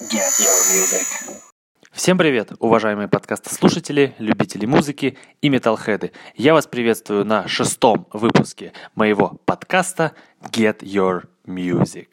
Get your music. Всем привет, уважаемые подкастослушатели, любители музыки и металлхеды. Я вас приветствую на шестом выпуске моего подкаста Get Your Music.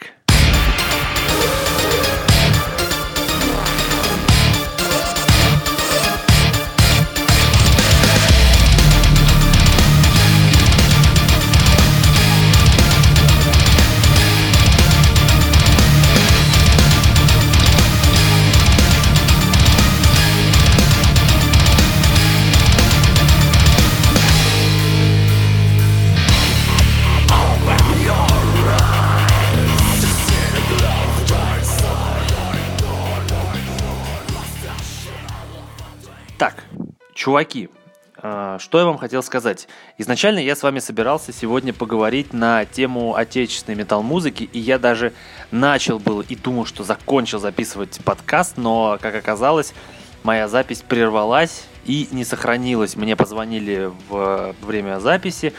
Чуваки, э, что я вам хотел сказать? Изначально я с вами собирался сегодня поговорить на тему отечественной метал-музыки, и я даже начал был и думал, что закончил записывать подкаст, но, как оказалось, моя запись прервалась и не сохранилась. Мне позвонили в время записи,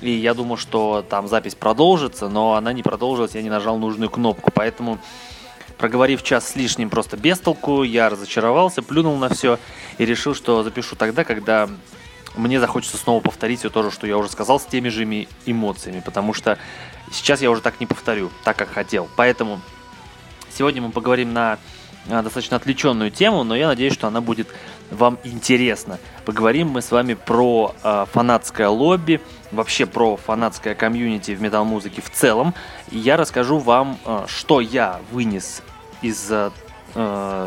и я думал, что там запись продолжится, но она не продолжилась, я не нажал нужную кнопку, поэтому Проговорив час с лишним просто без толку, я разочаровался, плюнул на все и решил, что запишу тогда, когда мне захочется снова повторить все то, что я уже сказал, с теми же эмоциями, потому что сейчас я уже так не повторю, так как хотел. Поэтому сегодня мы поговорим на достаточно отвлеченную тему, но я надеюсь, что она будет вам интересна. Поговорим мы с вами про э, фанатское лобби, вообще про фанатское комьюнити в метал-музыке в целом. И я расскажу вам, э, что я вынес из э,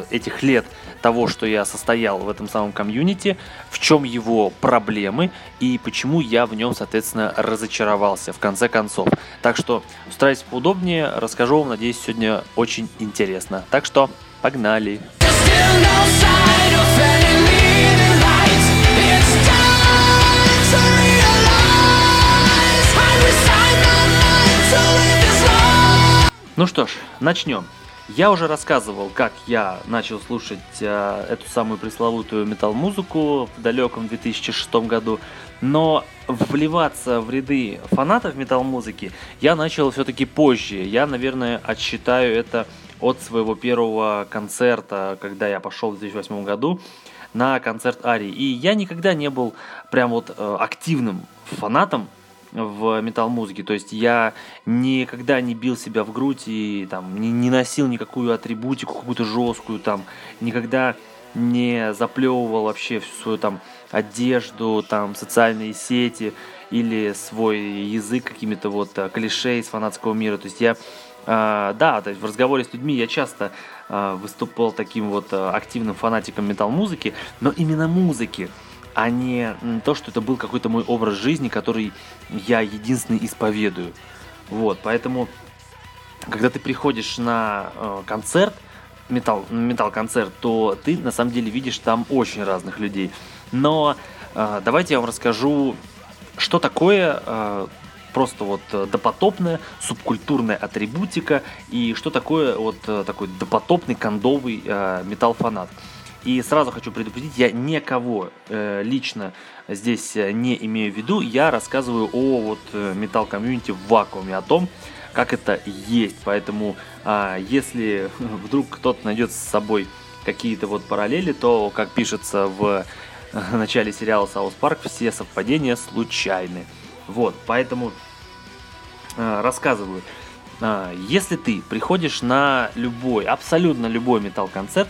этих лет того, что я состоял в этом самом комьюнити, в чем его проблемы и почему я в нем, соответственно, разочаровался в конце концов. Так что устраивайтесь поудобнее, расскажу вам, надеюсь, сегодня очень интересно. Так что погнали! Ну что ж, начнем. Я уже рассказывал, как я начал слушать э, эту самую пресловутую метал-музыку в далеком 2006 году, но вливаться в ряды фанатов метал-музыки я начал все-таки позже. Я, наверное, отсчитаю это от своего первого концерта, когда я пошел в 2008 году на концерт Арии. И я никогда не был прям вот э, активным фанатом в метал-музыке. То есть я никогда не бил себя в грудь и там не, не носил никакую атрибутику, какую-то жесткую, там, никогда не заплевывал вообще всю свою там одежду, там, социальные сети или свой язык какими-то вот э, клише из фанатского мира. То есть я, да, то есть в разговоре с людьми я часто э, выступал таким вот э, активным фанатиком метал-музыки, но именно музыки а не то, что это был какой-то мой образ жизни, который я единственный исповедую. Вот, поэтому, когда ты приходишь на концерт, металл, металл-концерт, то ты на самом деле видишь там очень разных людей. Но э, давайте я вам расскажу, что такое э, просто вот допотопная субкультурная атрибутика и что такое вот э, такой допотопный кондовый э, металл-фанат. И сразу хочу предупредить, я никого э, лично здесь э, не имею в виду. Я рассказываю о вот э, металл комьюнити в вакууме, о том, как это есть. Поэтому, э, если вдруг кто-то найдет с собой какие-то вот параллели, то, как пишется в э, начале сериала South Park, все совпадения случайны. Вот, поэтому э, рассказываю. Э, если ты приходишь на любой, абсолютно любой металл-концерт,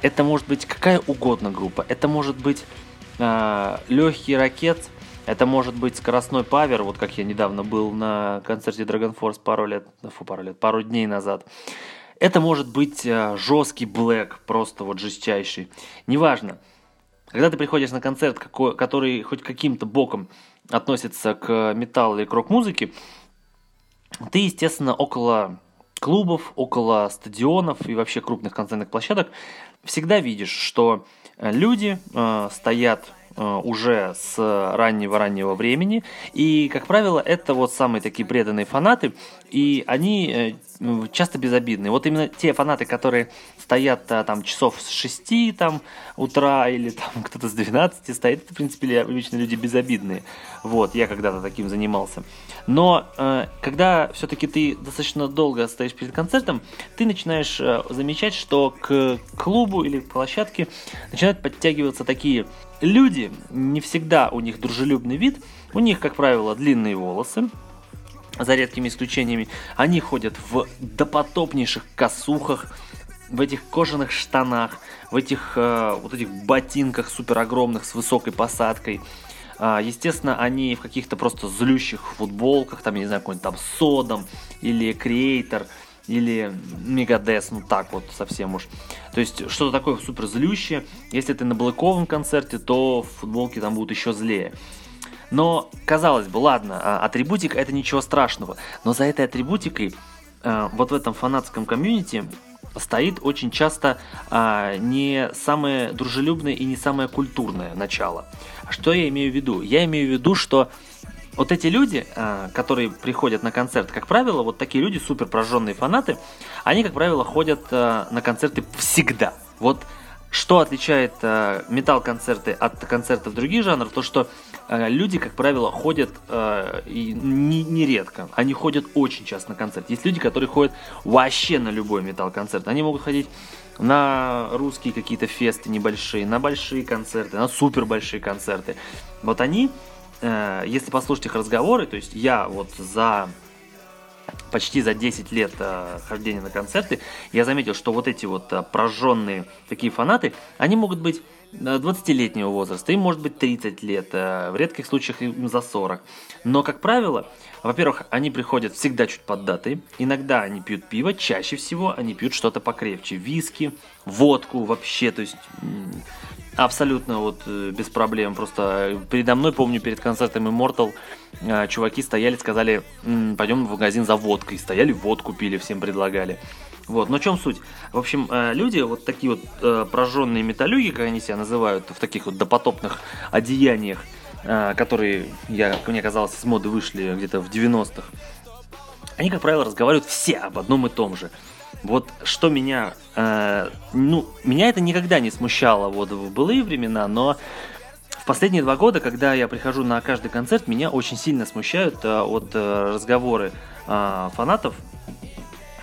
это может быть какая угодно группа. Это может быть э, легкий ракет, это может быть скоростной павер, вот как я недавно был на концерте Dragon Force пару лет, фу, пару лет, пару дней назад. Это может быть э, жесткий блэк, просто вот жестчайший. Неважно. Когда ты приходишь на концерт, который хоть каким-то боком относится к металлу или к рок-музыке, ты, естественно, около клубов, около стадионов и вообще крупных концертных площадок всегда видишь, что э, люди э, стоят э, уже с раннего-раннего времени. И, как правило, это вот самые такие преданные фанаты. И они часто безобидные. Вот именно те фанаты, которые стоят а, там часов с 6 там, утра или там кто-то с 12 стоит, в принципе, обычно люди безобидные. Вот, я когда-то таким занимался. Но э, когда все-таки ты достаточно долго стоишь перед концертом, ты начинаешь э, замечать, что к клубу или к площадке начинают подтягиваться такие люди, не всегда у них дружелюбный вид, у них, как правило, длинные волосы, за редкими исключениями. Они ходят в допотопнейших косухах, в этих кожаных штанах, в этих э, вот этих ботинках супер огромных с высокой посадкой. Э, естественно, они в каких-то просто злющих футболках, там, я не знаю, какой-нибудь там Содом или Креатор или Мегадес, ну так вот совсем уж. То есть что-то такое супер злющее. Если ты на блэковом концерте, то футболки там будут еще злее. Но, казалось бы, ладно, а, атрибутика это ничего страшного. Но за этой атрибутикой, а, вот в этом фанатском комьюнити, стоит очень часто а, не самое дружелюбное и не самое культурное начало. Что я имею в виду? Я имею в виду, что вот эти люди, которые приходят на концерт, как правило, вот такие люди, супер прожженные фанаты, они, как правило, ходят на концерты всегда. Вот что отличает э, металл-концерты от концертов других жанров, то что э, люди, как правило, ходят э, и не, нередко. Они ходят очень часто на концерт. Есть люди, которые ходят вообще на любой металл-концерт. Они могут ходить на русские какие-то фесты небольшие, на большие концерты, на супер большие концерты. Вот они, э, если послушать их разговоры, то есть я вот за почти за 10 лет э, хождения на концерты, я заметил, что вот эти вот э, прожженные такие фанаты, они могут быть 20-летнего возраста, им может быть 30 лет, э, в редких случаях им за 40. Но, как правило, во-первых, они приходят всегда чуть поддатые, иногда они пьют пиво, чаще всего они пьют что-то покрепче, виски, водку вообще, то есть Абсолютно вот э, без проблем. Просто передо мной, помню, перед концертом Immortal э, чуваки стояли, сказали, пойдем в магазин за водкой. Стояли, водку пили, всем предлагали. Вот, но в чем суть? В общем, э, люди, вот такие вот прожженные металлюги, как они себя называют, в таких вот допотопных одеяниях, которые, я, мне казалось, с моды вышли где-то в 90-х, они, как правило, разговаривают все об одном и том же – вот что меня, э, ну, меня это никогда не смущало вот в былые времена, но в последние два года, когда я прихожу на каждый концерт, меня очень сильно смущают э, вот э, разговоры э, фанатов.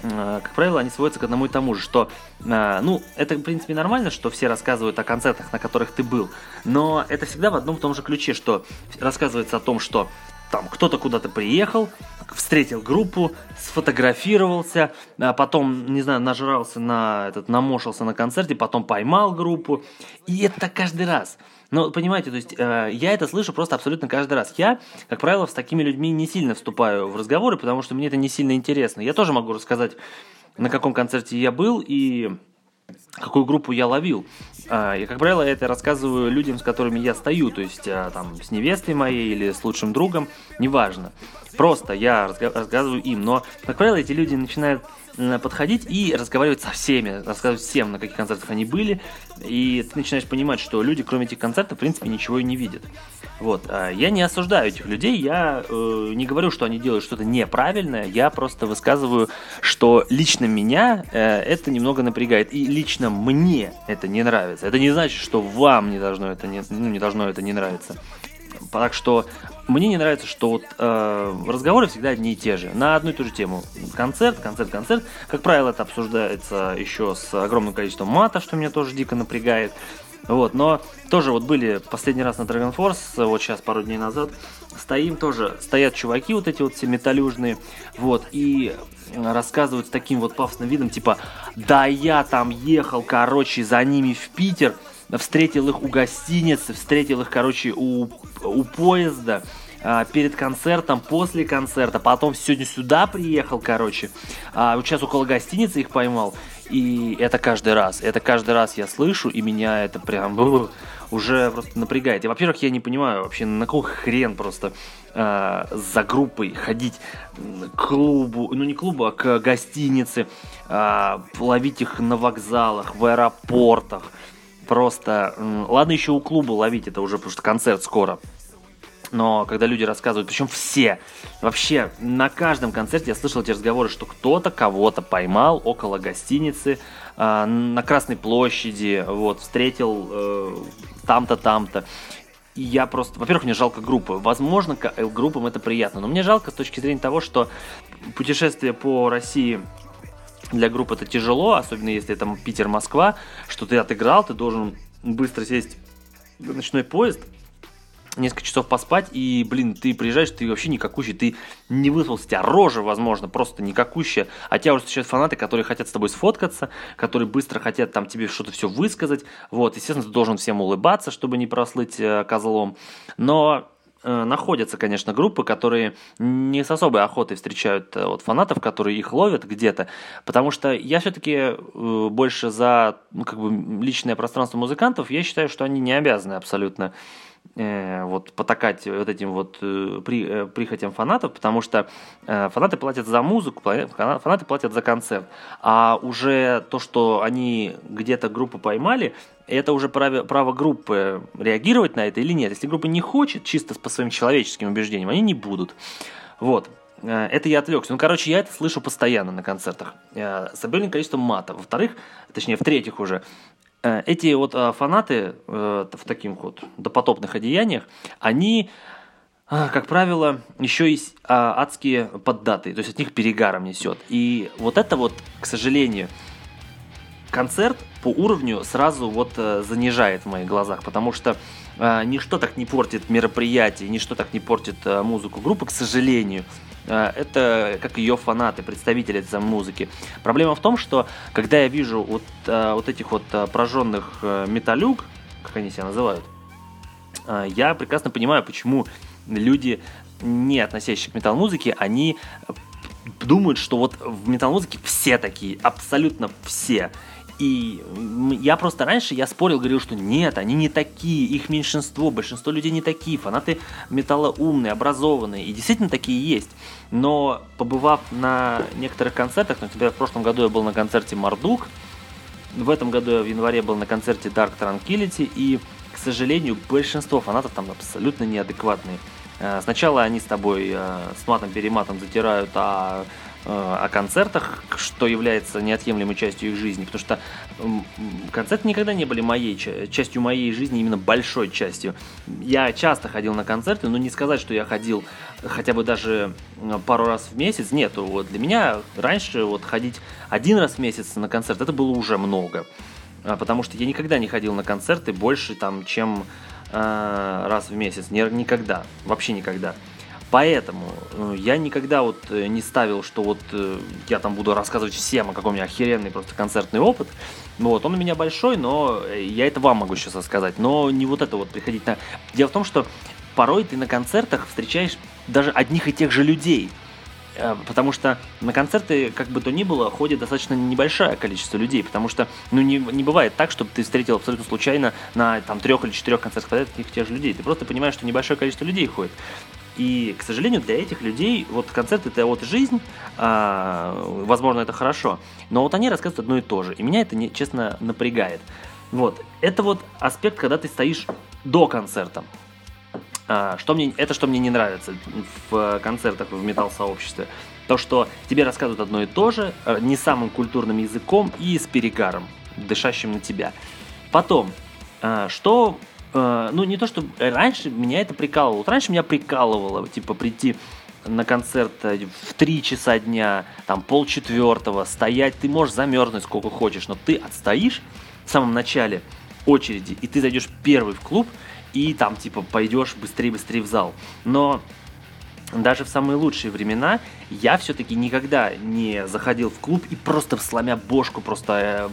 Э, как правило, они сводятся к одному и тому же, что, э, ну, это, в принципе, нормально, что все рассказывают о концертах, на которых ты был, но это всегда в одном и том же ключе, что рассказывается о том, что там кто-то куда-то приехал, встретил группу, сфотографировался, а потом, не знаю, нажрался на этот, намошился на концерте, потом поймал группу. И это каждый раз. Ну, понимаете, то есть э, я это слышу просто абсолютно каждый раз. Я, как правило, с такими людьми не сильно вступаю в разговоры, потому что мне это не сильно интересно. Я тоже могу рассказать, на каком концерте я был и какую группу я ловил. А, и, как правило, я это рассказываю людям, с которыми я стою, то есть а, там с невестой моей или с лучшим другом, неважно. Просто я рассказываю им, но, как правило, эти люди начинают подходить и разговаривать со всеми, рассказывать всем, на каких концертах они были, и ты начинаешь понимать, что люди, кроме этих концертов, в принципе, ничего и не видят. Вот. А я не осуждаю этих людей, я э, не говорю, что они делают что-то неправильное, я просто высказываю, что лично меня э, это немного напрягает, и лично мне это не нравится. Это не значит, что вам не должно это не, ну, не должно это не нравиться. Так что мне не нравится, что вот э, разговоры всегда одни и те же, на одну и ту же тему. Концерт, концерт, концерт. Как правило, это обсуждается еще с огромным количеством мата, что меня тоже дико напрягает. Вот, но тоже вот были последний раз на Dragon Force, вот сейчас пару дней назад, стоим тоже, стоят чуваки вот эти вот все металлюжные, вот, и рассказывают с таким вот пафосным видом, типа, да я там ехал, короче, за ними в Питер, встретил их у гостиницы, встретил их, короче, у, у поезда, перед концертом, после концерта, потом сегодня сюда приехал, короче, а, сейчас около гостиницы их поймал, и это каждый раз, это каждый раз я слышу, и меня это прям уже просто напрягает. И, во-первых, я не понимаю вообще, на какой хрен просто э, за группой ходить к клубу, ну не клубу, а к гостинице, э, ловить их на вокзалах, в аэропортах, просто, ладно еще у клуба ловить, это уже что концерт скоро, Но когда люди рассказывают, причем все, вообще на каждом концерте я слышал эти разговоры, что кто-то кого-то поймал около гостиницы, э, на Красной площади, вот, встретил э, там-то, там-то. И я просто, во-первых, мне жалко группы. Возможно, э, группам это приятно, но мне жалко с точки зрения того, что путешествие по России для групп это тяжело, особенно если там Питер-Москва, что ты отыграл, ты должен быстро сесть в ночной поезд, несколько часов поспать, и, блин, ты приезжаешь, ты вообще никакущий, ты не выспался, у тебя рожа, возможно, просто никакущая, а тебя уже встречают фанаты, которые хотят с тобой сфоткаться, которые быстро хотят там тебе что-то все высказать, вот, естественно, ты должен всем улыбаться, чтобы не прослыть э, козлом, но э, находятся, конечно, группы, которые не с особой охотой встречают э, вот, фанатов, которые их ловят где-то, потому что я все-таки э, больше за ну, как бы личное пространство музыкантов, я считаю, что они не обязаны абсолютно э, вот потакать вот этим вот э, при, э, прихотям фанатов, потому что э, фанаты платят за музыку, фанаты платят за концерт, а уже то, что они где-то группу поймали, это уже право, право группы реагировать на это или нет. Если группа не хочет, чисто по своим человеческим убеждениям, они не будут. Вот. Э, это я отвлекся. Ну, короче, я это слышу постоянно на концертах. Э, с обильным количеством. Во-вторых, точнее, в-третьих уже, Э, эти вот э, фанаты э, в таких вот допотопных одеяниях, они, как правило, еще и а, адские поддатые, то есть от них перегаром несет. И вот это вот, к сожалению, концерт по уровню сразу вот занижает в моих глазах, потому что ничто так не портит мероприятие, ничто так не портит музыку группы, к сожалению. Э, это как ее фанаты, представители этой музыки. Проблема в том, что когда я вижу вот, э, вот этих вот э, прожженных металюк, как они себя называют, я прекрасно понимаю, почему люди, не относящиеся к метал-музыке, они думают, что вот в метал-музыке все такие, абсолютно все. И я просто раньше я спорил, говорил, что нет, они не такие, их меньшинство, большинство людей не такие, фанаты металла умные, образованные, и действительно такие есть. Но побывав на некоторых концертах, например, в прошлом году я был на концерте Мардук, в этом году я в январе был на концерте Dark Tranquility, и, к сожалению, большинство фанатов там абсолютно неадекватные. Э, сначала они с тобой э, с матом-перематом затирают, а о концертах, что является неотъемлемой частью их жизни, потому что концерты никогда не были моей частью моей жизни, именно большой частью. Я часто ходил на концерты, но не сказать, что я ходил хотя бы даже пару раз в месяц, нет, вот для меня раньше вот ходить один раз в месяц на концерт, это было уже много, а, потому что я никогда не ходил на концерты больше там, чем э, раз в месяц, никогда, вообще никогда. Поэтому э, я никогда вот э, не ставил, что вот э, я там буду рассказывать всем, о каком меня охеренный просто концертный опыт. Вот, он у меня большой, но я это вам могу сейчас рассказать. Но не вот это вот приходить на... Дело в том, что порой ты на концертах встречаешь даже одних и тех же людей. Потому что на концерты, как бы то ни было, ходит достаточно небольшое количество людей. Потому что, ну, не, не бывает так, чтобы ты встретил абсолютно случайно на там трех или четырех концертах подряд одних и тех же людей. Ты просто понимаешь, что небольшое количество людей ходит. И, к сожалению, для этих людей вот концерт это вот жизнь, а, возможно, это хорошо, но вот они рассказывают одно и то же, и меня это, не, честно, напрягает. Вот, это вот аспект, когда ты стоишь до концерта. А, что мне, это что мне не нравится в концертах в металл-сообществе. То, что тебе рассказывают одно и то же, э, не самым культурным языком и с перегаром, дышащим на тебя. Потом, а, что э, ну не то, что раньше меня это прикалывало. Вот раньше меня прикалывало, типа, прийти на концерт э, в 3 часа дня, там пол четвертого, стоять, ты можешь замерзнуть сколько хочешь, но ты отстоишь в самом начале очереди, и ты зайдешь первый в клуб, и там типа пойдешь быстрее-быстрее в зал. Но даже в самые лучшие времена я все-таки никогда не заходил в клуб и просто сломя бошку, просто э,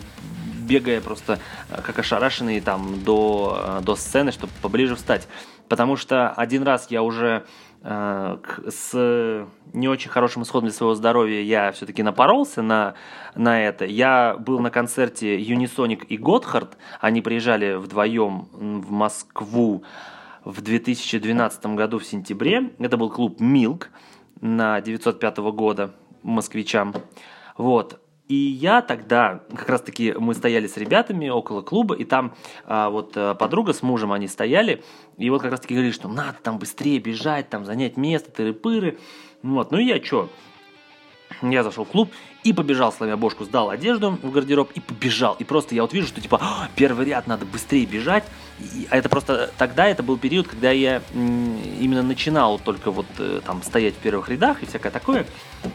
бегая просто э, как ошарашенный там до, э, до сцены, чтобы поближе встать. Потому что один раз я уже э, с не очень хорошим исходом для своего здоровья я все-таки напоролся на, на это. Я был на концерте Юнисоник и Готхард. Они приезжали вдвоем в Москву в 2012 году в сентябре. Это был клуб «Милк» на 905 года москвичам. Вот. И я тогда, как раз таки, мы стояли с ребятами около клуба, и там а, вот а, подруга с мужем, они стояли, и вот как раз таки говорили, что надо там быстрее бежать, там занять место, тыры-пыры. Вот, ну и я что, я зашел в клуб и побежал, сломя бошку, сдал одежду в гардероб и побежал. И просто я вот вижу, что типа «А, первый ряд надо быстрее бежать. И, а это просто тогда это был период, когда я именно начинал только вот э, там стоять в первых рядах и всякое такое.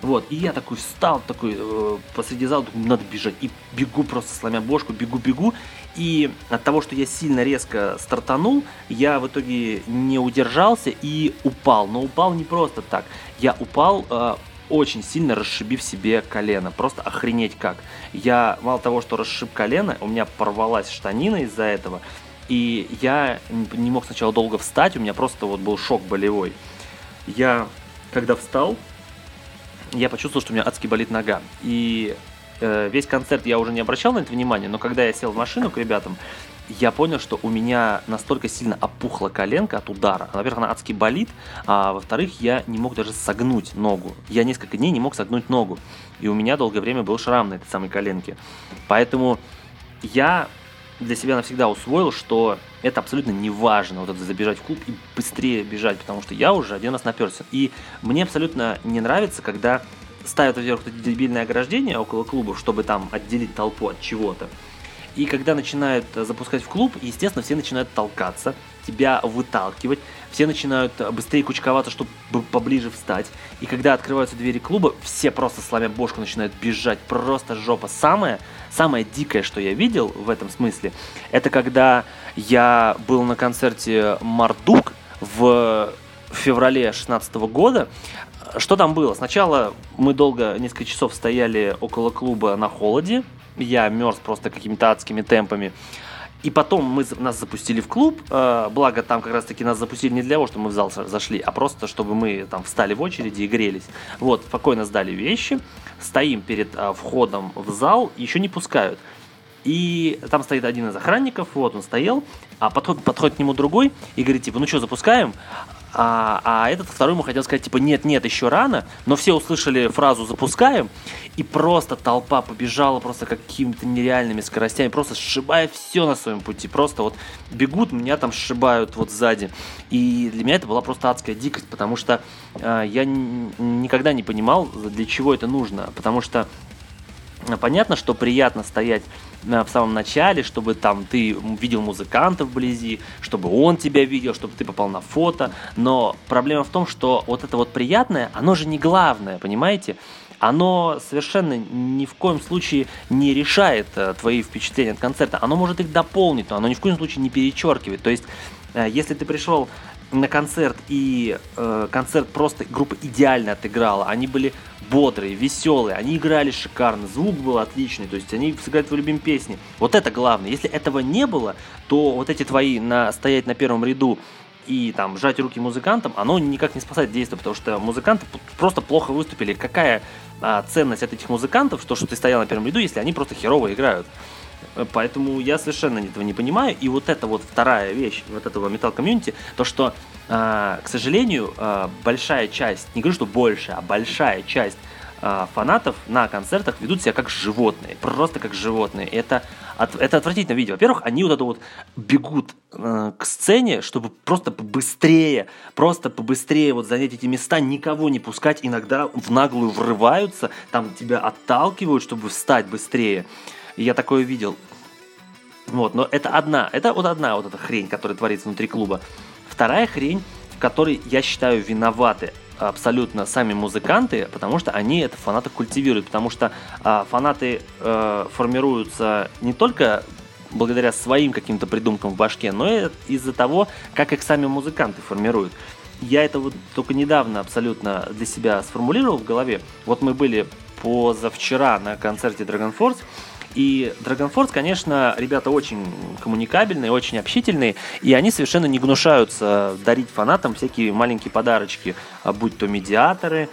Вот, и я такой встал, такой э, посреди зала, думаю, надо бежать. И бегу просто сломя бошку, бегу-бегу. И от того, что я сильно резко стартанул, я в итоге не удержался и упал. Но упал не просто так. Я упал э, очень сильно расшибив себе колено. Просто охренеть как. Я мало того, что расшиб колено, у меня порвалась штанина из-за этого. И я не мог сначала долго встать, у меня просто вот был шок болевой. Я, когда встал, я почувствовал, что у меня адски болит нога. И э, весь концерт я уже не обращал на это внимания, но когда я сел в машину к ребятам, я понял, что у меня настолько сильно опухла коленка от удара. Во-первых, она адски болит, а во-вторых, я не мог даже согнуть ногу. Я несколько дней не мог согнуть ногу. И у меня долгое время был шрам на этой самой коленке. Поэтому я для себя навсегда усвоил, что это абсолютно не важно, вот это забежать в клуб и быстрее бежать, потому что я уже один раз наперся. И мне абсолютно не нравится, когда ставят, во-первых, дебильное ограждение около клубов, чтобы там отделить толпу от чего-то. И когда начинают э, запускать в клуб, естественно, все начинают толкаться, тебя выталкивать, все начинают э, быстрее кучковаться, чтобы поближе встать. И когда открываются двери клуба, все просто сломя бошку начинают бежать, просто жопа. Самое, самое дикое, что я видел в этом смысле, это когда я был на концерте Мардук в феврале 2016 года. Что там было? Сначала мы долго, несколько часов стояли около клуба на холоде, я мерз просто какими-то адскими темпами. И потом мы, нас запустили в клуб, э, благо там как раз таки нас запустили не для того, чтобы мы в зал зашли, а просто чтобы мы там встали в очереди и грелись. Вот, спокойно сдали вещи, стоим перед э, входом в зал, еще не пускают. И там стоит один из охранников, вот он стоял, а подходит, подходит к нему другой и говорит, типа, ну что, запускаем? А, а этот второй ему хотел сказать, типа, нет, нет, еще рано, но все услышали фразу «запускаем», и просто толпа побежала просто какими-то нереальными скоростями, просто сшибая все на своем пути, просто вот бегут, меня там сшибают вот сзади. И для меня это была просто адская дикость, потому что э, я никогда не понимал, для чего это нужно, потому что Понятно, что приятно стоять в самом начале, чтобы там ты видел музыканта вблизи, чтобы он тебя видел, чтобы ты попал на фото. Но проблема в том, что вот это вот приятное, оно же не главное, понимаете? Оно совершенно ни в коем случае не решает э, твои впечатления от концерта. Оно может их дополнить, но оно ни в коем случае не перечеркивает. То есть, э, если ты пришел на концерт и э, концерт просто группа идеально отыграла, они были бодрые, веселые, они играли шикарно, звук был отличный, то есть они сыграли твою любимую песни. Вот это главное. Если этого не было, то вот эти твои на, стоять на первом ряду и там сжать руки музыкантам, оно никак не спасает действие, потому что музыканты просто плохо выступили. Какая а, ценность от этих музыкантов, что, что ты стоял на первом ряду, если они просто херово играют? Поэтому я совершенно этого не понимаю. И вот это вот вторая вещь вот этого металл комьюнити, то что, э, к сожалению, э, большая часть, не говорю, что большая, а большая часть э, фанатов на концертах ведут себя как животные, просто как животные. Это, это отвратительно видео. Во-первых, они вот это вот бегут э, к сцене, чтобы просто побыстрее, просто побыстрее вот занять эти места, никого не пускать, иногда в наглую врываются, там тебя отталкивают, чтобы встать быстрее. Я такое видел. Вот, но это одна, это вот одна вот эта хрень, которая творится внутри клуба. Вторая хрень, в которой, я считаю, виноваты абсолютно сами музыканты, потому что они это фанаты культивируют, потому что а, фанаты а, формируются не только благодаря своим каким-то придумкам в башке, но и из-за того, как их сами музыканты формируют. Я это вот только недавно абсолютно для себя сформулировал в голове. Вот мы были позавчера на концерте Dragon Force, и Dragon Force, конечно, ребята очень коммуникабельные, очень общительные, и они совершенно не гнушаются дарить фанатам всякие маленькие подарочки, а будь то медиаторы,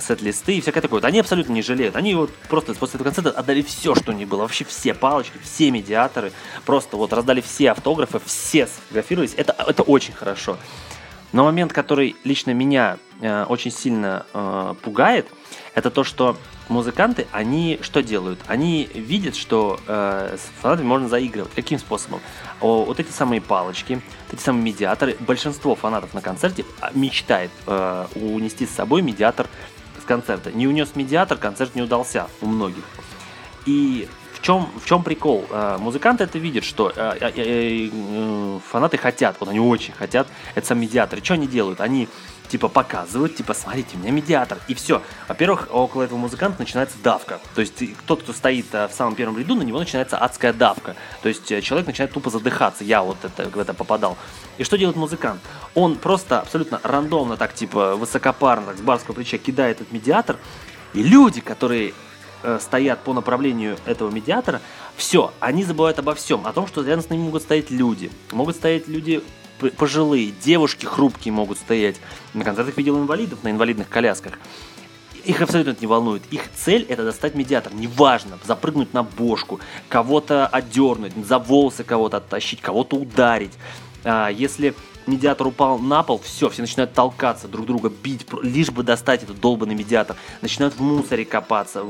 сет-листы и всякое такое. Они абсолютно не жалеют. Они вот просто после этого концерта отдали все, что не было. Вообще все палочки, все медиаторы. Просто вот раздали все автографы, все сфотографировались. Это, это очень хорошо. Но момент, который лично меня э, очень сильно э, пугает, это то, что музыканты, они что делают? Они видят, что э, с фанатами можно заигрывать. Каким способом? О, вот эти самые палочки, вот эти самые медиаторы. Большинство фанатов на концерте а, мечтает э, унести с собой медиатор с концерта. Не унес медиатор, концерт не удался у многих. И в чем, в чем прикол? Э, музыканты это видят, что э, э, э, фанаты хотят, вот они очень хотят, это сам медиатор. И что они делают? Они типа показывают, типа, смотрите, у меня медиатор. И все. Во-первых, около этого музыканта начинается давка. То есть тот, кто стоит э, в самом первом ряду, на него начинается адская давка. То есть э, человек начинает тупо задыхаться. Я вот это, в это попадал. И что делает музыкант? Он просто абсолютно рандомно, так типа высокопарно, с барского плеча кидает этот медиатор. И люди, которые э, стоят по направлению этого медиатора, все, они забывают обо всем, о том, что рядом с ними могут стоять люди. Могут стоять люди пожилые, девушки хрупкие могут стоять. На концертах видел инвалидов на инвалидных колясках. Их абсолютно это не волнует. Их цель это достать медиатор. Неважно, запрыгнуть на бошку, кого-то отдернуть, за волосы кого-то оттащить, кого-то ударить. А, если медиатор упал на пол, все, все начинают толкаться, друг друга бить, лишь бы достать этот долбанный медиатор. Начинают в мусоре копаться,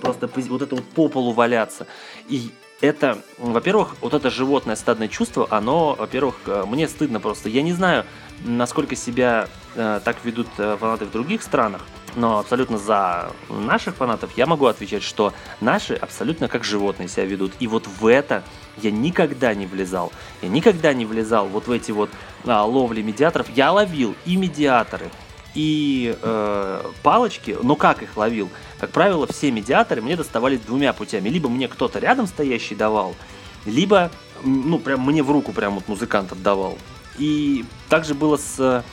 просто вот это вот по полу валяться. И это, во-первых, вот это животное стадное чувство, оно, во-первых, э, мне стыдно просто. Я не знаю, насколько себя э, так ведут э, фанаты в других странах, но абсолютно за наших фанатов я могу отвечать, что наши абсолютно как животные себя ведут. И вот в это я никогда не влезал. Я никогда не влезал вот в эти вот а, ловли медиаторов. Я ловил и медиаторы, и э, палочки, но как их ловил? Как правило, все медиаторы мне доставались двумя путями. Либо мне кто-то рядом стоящий давал, либо, ну, прям мне в руку прям вот музыкант отдавал. И также было с,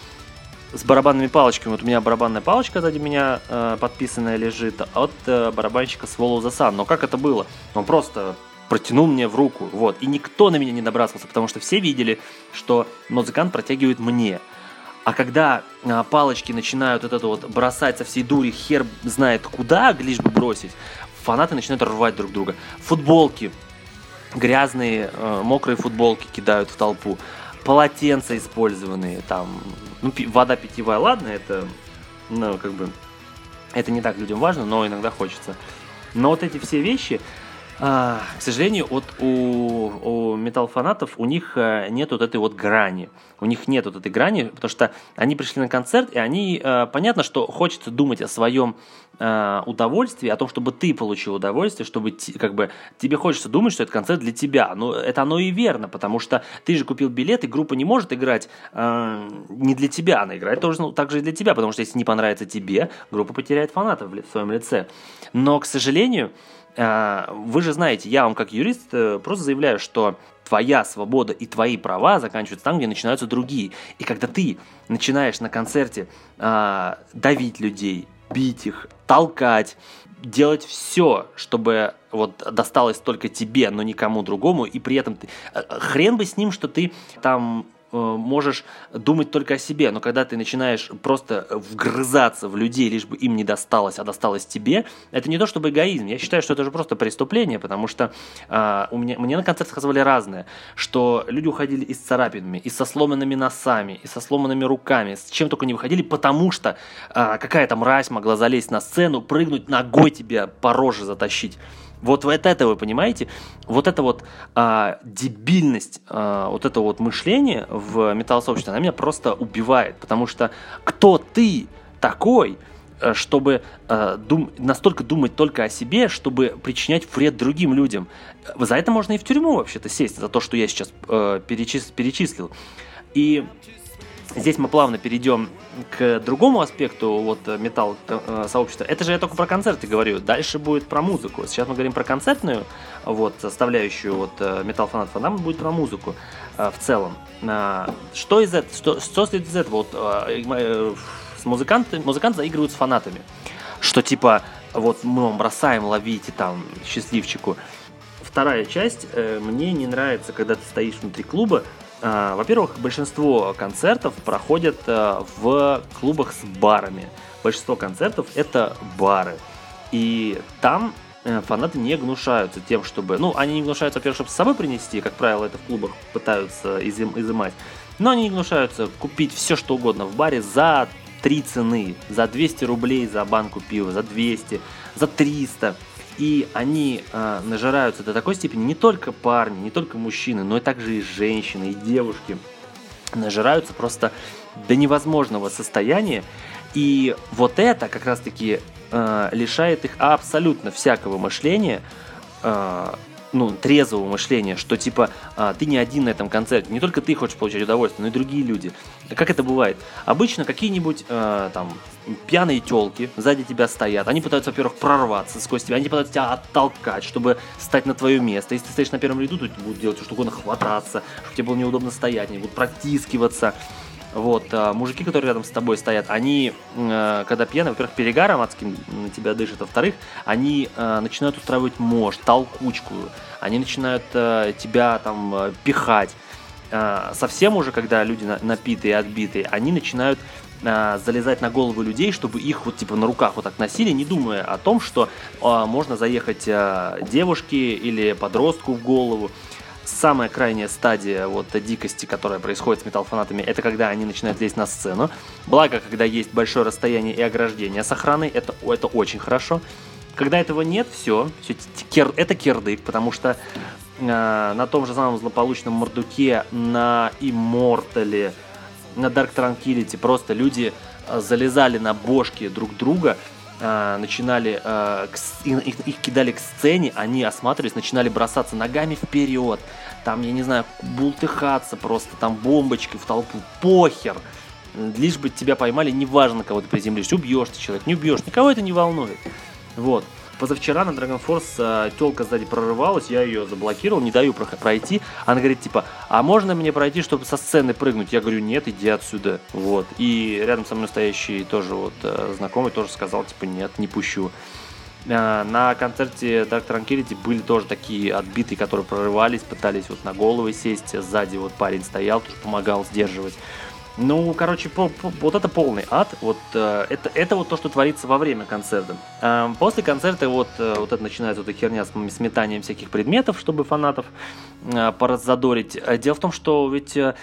с барабанными палочками. Вот у меня барабанная палочка сзади меня э, подписанная лежит от э, барабанщика Swallow the Sun. Но как это было? Он просто протянул мне в руку, вот. И никто на меня не набрасывался, потому что все видели, что музыкант протягивает мне. А когда а, палочки начинают вот это вот бросать со всей дури, хер знает куда, лишь бы бросить, фанаты начинают рвать друг друга. Футболки, грязные, э, мокрые футболки кидают в толпу. Полотенца использованные, там, ну, вода питьевая, ладно, это, ну, как бы, это не так людям важно, но иногда хочется. Но вот эти все вещи, а, к сожалению, вот у, у металл-фанатов у них э, нет вот этой вот грани. У них нет вот этой грани, потому что они пришли на концерт, и они, э, понятно, что хочется думать о своем э, удовольствии, о том, чтобы ты получил удовольствие, чтобы как бы тебе хочется думать, что это концерт для тебя. Но это оно и верно, потому что ты же купил билет, и группа не может играть не для тебя, она играет тоже ну, так же и для тебя, потому что если не понравится тебе, группа потеряет фанатов в своем лице. Но, к сожалению, вы же знаете, я вам как юрист э, просто заявляю, что твоя свобода и твои права заканчиваются там, где начинаются другие. И когда ты начинаешь на концерте э, давить людей, бить их, толкать, делать все, чтобы вот досталось только тебе, но никому другому, и при этом ты... Э, хрен бы с ним, что ты там можешь думать только о себе, но когда ты начинаешь просто вгрызаться в людей, лишь бы им не досталось, а досталось тебе, это не то чтобы эгоизм. Я считаю, что это же просто преступление, потому что э, у меня, мне на концертах сказывали разное, что люди уходили и с царапинами, и со сломанными носами, и со сломанными руками, с чем только не выходили, потому что э, какая-то мразь могла залезть на сцену, прыгнуть ногой тебя по роже затащить. Вот вот это вы понимаете, вот эта вот а, дебильность, а, вот это вот мышление в металлосообществе, она меня просто убивает, потому что кто ты такой, э, чтобы э, дум, настолько думать только о себе, чтобы причинять вред другим людям. За это можно и в тюрьму вообще-то сесть, за то, что я сейчас э, перечис, перечислил. И Здесь мы плавно перейдем к другому аспекту вот металл э, сообщества. Это же я только про концерты говорю. Дальше будет про музыку. Сейчас мы говорим про концертную вот составляющую вот э, металл фанатов, а нам будет про музыку э, в целом. Что из этого, что, что следует из этого? Вот с музыканты, музыканты заигрывают с фанатами. Что типа вот мы вам бросаем, ловите там счастливчику. Вторая часть, мне не нравится, когда ты стоишь внутри клуба, а, во-первых, большинство концертов проходят э, в клубах с барами. Большинство концертов это бары. И там э, фанаты не гнушаются тем, чтобы... Ну, они не гнушаются, во-первых, чтобы с собой принести, как правило, это в клубах пытаются изым, изымать. Но они не гнушаются купить все, что угодно в баре за три цены. За 200 рублей за банку пива, за 200, за 300. И они э, нажираются до такой степени, не только парни, не только мужчины, но и также и женщины, и девушки нажираются просто до невозможного состояния. И вот это как раз-таки э, лишает их абсолютно всякого мышления, э, ну, трезвого мышления, что типа а, ты не один на этом концерте, не только ты хочешь получать удовольствие, но и другие люди. Как это бывает? Обычно какие-нибудь а, там пьяные телки сзади тебя стоят, они пытаются, во-первых, прорваться сквозь тебя, они пытаются тебя оттолкать, чтобы стать на твое место. Если ты стоишь на первом ряду, то будут делать что угодно, хвататься, чтобы тебе было неудобно стоять, они будут протискиваться. Вот, а мужики, которые рядом с тобой стоят, они, э, когда пьяны, во-первых, перегаром адским на тебя дышат, во-вторых, они э, начинают устраивать мощь, толкучку, они начинают э, тебя там пихать. Совсем уже, когда люди на, напитые, отбитые, они начинают залезать на головы людей, чтобы их вот типа на руках вот так носили, не думая о том, что можно заехать девушке или подростку в голову самая крайняя стадия вот дикости, которая происходит с металл-фанатами, это когда они начинают лезть на сцену. Благо, когда есть большое расстояние и ограждение с охраной, это, это очень хорошо. Когда этого нет, все, все кер, это кирдык, потому что э, на том же самом злополучном Мордуке, на Иммортале, на Dark Tranquility просто люди э, залезали на бошки друг друга, э, начинали, к, их, их кидали к сцене, они осматривались, начинали бросаться ногами вперед, там, я не знаю, бултыхаться просто, там бомбочкой в толпу, похер. Лишь бы тебя поймали, неважно, кого ты приземлишь, убьешь ты человек, не убьешь, никого это не волнует. Вот. Позавчера на Dragon Force э, телка сзади прорывалась, я ее заблокировал, не даю пройти. Она говорит, типа, а можно мне пройти, чтобы со сцены прыгнуть? Я говорю, нет, иди отсюда. Вот. И рядом со мной стоящий тоже вот э, знакомый тоже сказал, типа, нет, не пущу. Э, на концерте Dark Tranquility были тоже такие отбитые, которые прорывались, пытались вот на головы сесть. Сзади вот парень стоял, тоже помогал сдерживать. Ну, короче, по, по, вот это полный ад. Вот э, это, это вот то, что творится во время концерта. Э, после концерта вот, э, вот это начинается вот эта херня с сметанием всяких предметов, чтобы фанатов э, пораззадорить. Э, дело в том, что ведь э,